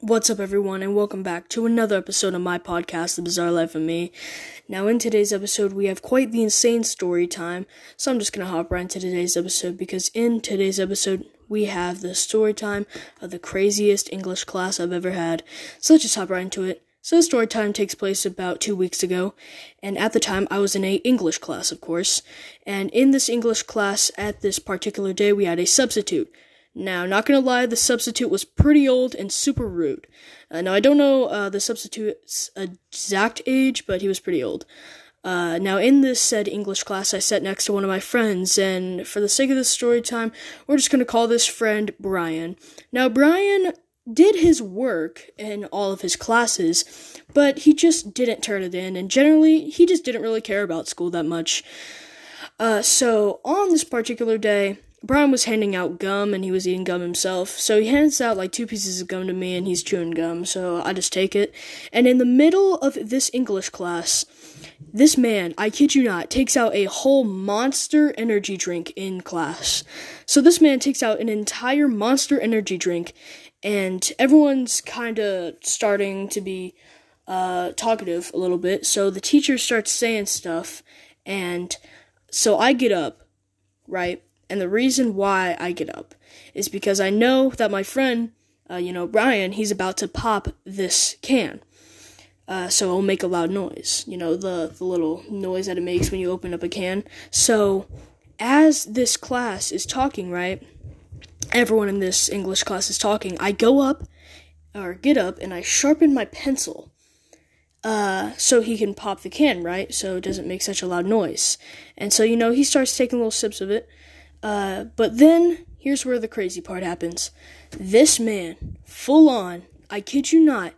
What's up, everyone, and welcome back to another episode of my podcast, The Bizarre Life of Me. Now, in today's episode, we have quite the insane story time, so I'm just gonna hop right into today's episode because in today's episode, we have the story time of the craziest English class I've ever had. So let's just hop right into it. So, the story time takes place about two weeks ago, and at the time, I was in a English class, of course. And in this English class, at this particular day, we had a substitute. Now, not gonna lie, the substitute was pretty old and super rude. Uh, now, I don't know uh, the substitute's exact age, but he was pretty old. Uh, now, in this said English class, I sat next to one of my friends, and for the sake of this story time, we're just gonna call this friend Brian. Now, Brian did his work in all of his classes, but he just didn't turn it in, and generally, he just didn't really care about school that much. Uh, so, on this particular day, Brian was handing out gum and he was eating gum himself. So he hands out like two pieces of gum to me and he's chewing gum. So I just take it. And in the middle of this English class, this man, I kid you not, takes out a whole monster energy drink in class. So this man takes out an entire monster energy drink and everyone's kind of starting to be uh, talkative a little bit. So the teacher starts saying stuff and so I get up, right? And the reason why I get up is because I know that my friend, uh, you know, Brian, he's about to pop this can. Uh, so it'll make a loud noise. You know, the, the little noise that it makes when you open up a can. So as this class is talking, right? Everyone in this English class is talking. I go up, or get up, and I sharpen my pencil. Uh, so he can pop the can, right? So it doesn't make such a loud noise. And so, you know, he starts taking little sips of it. Uh, but then here's where the crazy part happens. This man, full on, I kid you not,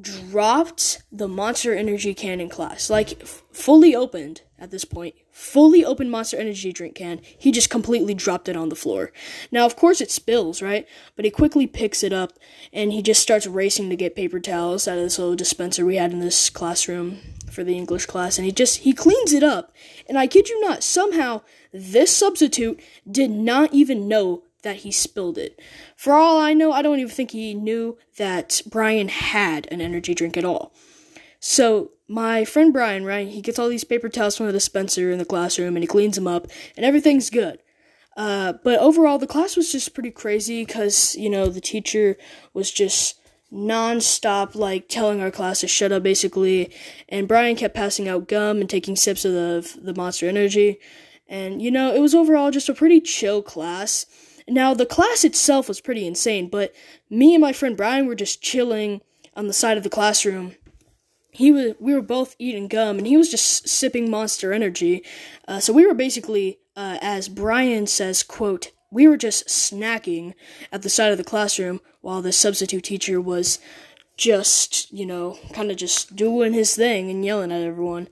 dropped the Monster Energy can in class. Like, f- fully opened at this point. Fully open Monster Energy drink can. He just completely dropped it on the floor. Now, of course, it spills, right? But he quickly picks it up and he just starts racing to get paper towels out of this little dispenser we had in this classroom for the English class. And he just, he cleans it up. And I kid you not, somehow this substitute did not even know that he spilled it. For all I know, I don't even think he knew that Brian had an energy drink at all. So, my friend Brian, right, he gets all these paper towels from the dispenser in the classroom and he cleans them up, and everything's good. Uh, but overall, the class was just pretty crazy because, you know, the teacher was just non-stop like telling our class to shut up basically and brian kept passing out gum and taking sips of the, the monster energy and you know it was overall just a pretty chill class now, the class itself was pretty insane, but me and my friend Brian were just chilling on the side of the classroom. He was, we were both eating gum, and he was just sipping Monster Energy. Uh, so we were basically, uh, as Brian says, quote, we were just snacking at the side of the classroom while the substitute teacher was just, you know, kind of just doing his thing and yelling at everyone.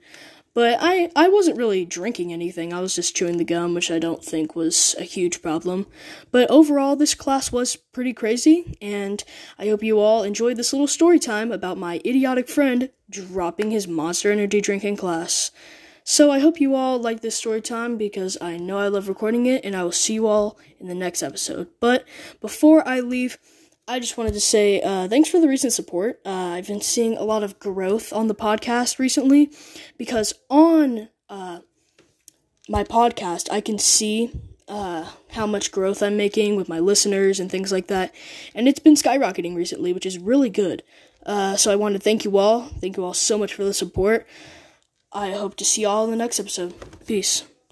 But I, I wasn't really drinking anything. I was just chewing the gum, which I don't think was a huge problem. But overall, this class was pretty crazy, and I hope you all enjoyed this little story time about my idiotic friend dropping his monster energy drink in class. So I hope you all like this story time because I know I love recording it, and I will see you all in the next episode. But before I leave, I just wanted to say uh, thanks for the recent support. Uh, I've been seeing a lot of growth on the podcast recently because on uh, my podcast, I can see uh, how much growth I'm making with my listeners and things like that. And it's been skyrocketing recently, which is really good. Uh, so I want to thank you all. Thank you all so much for the support. I hope to see you all in the next episode. Peace.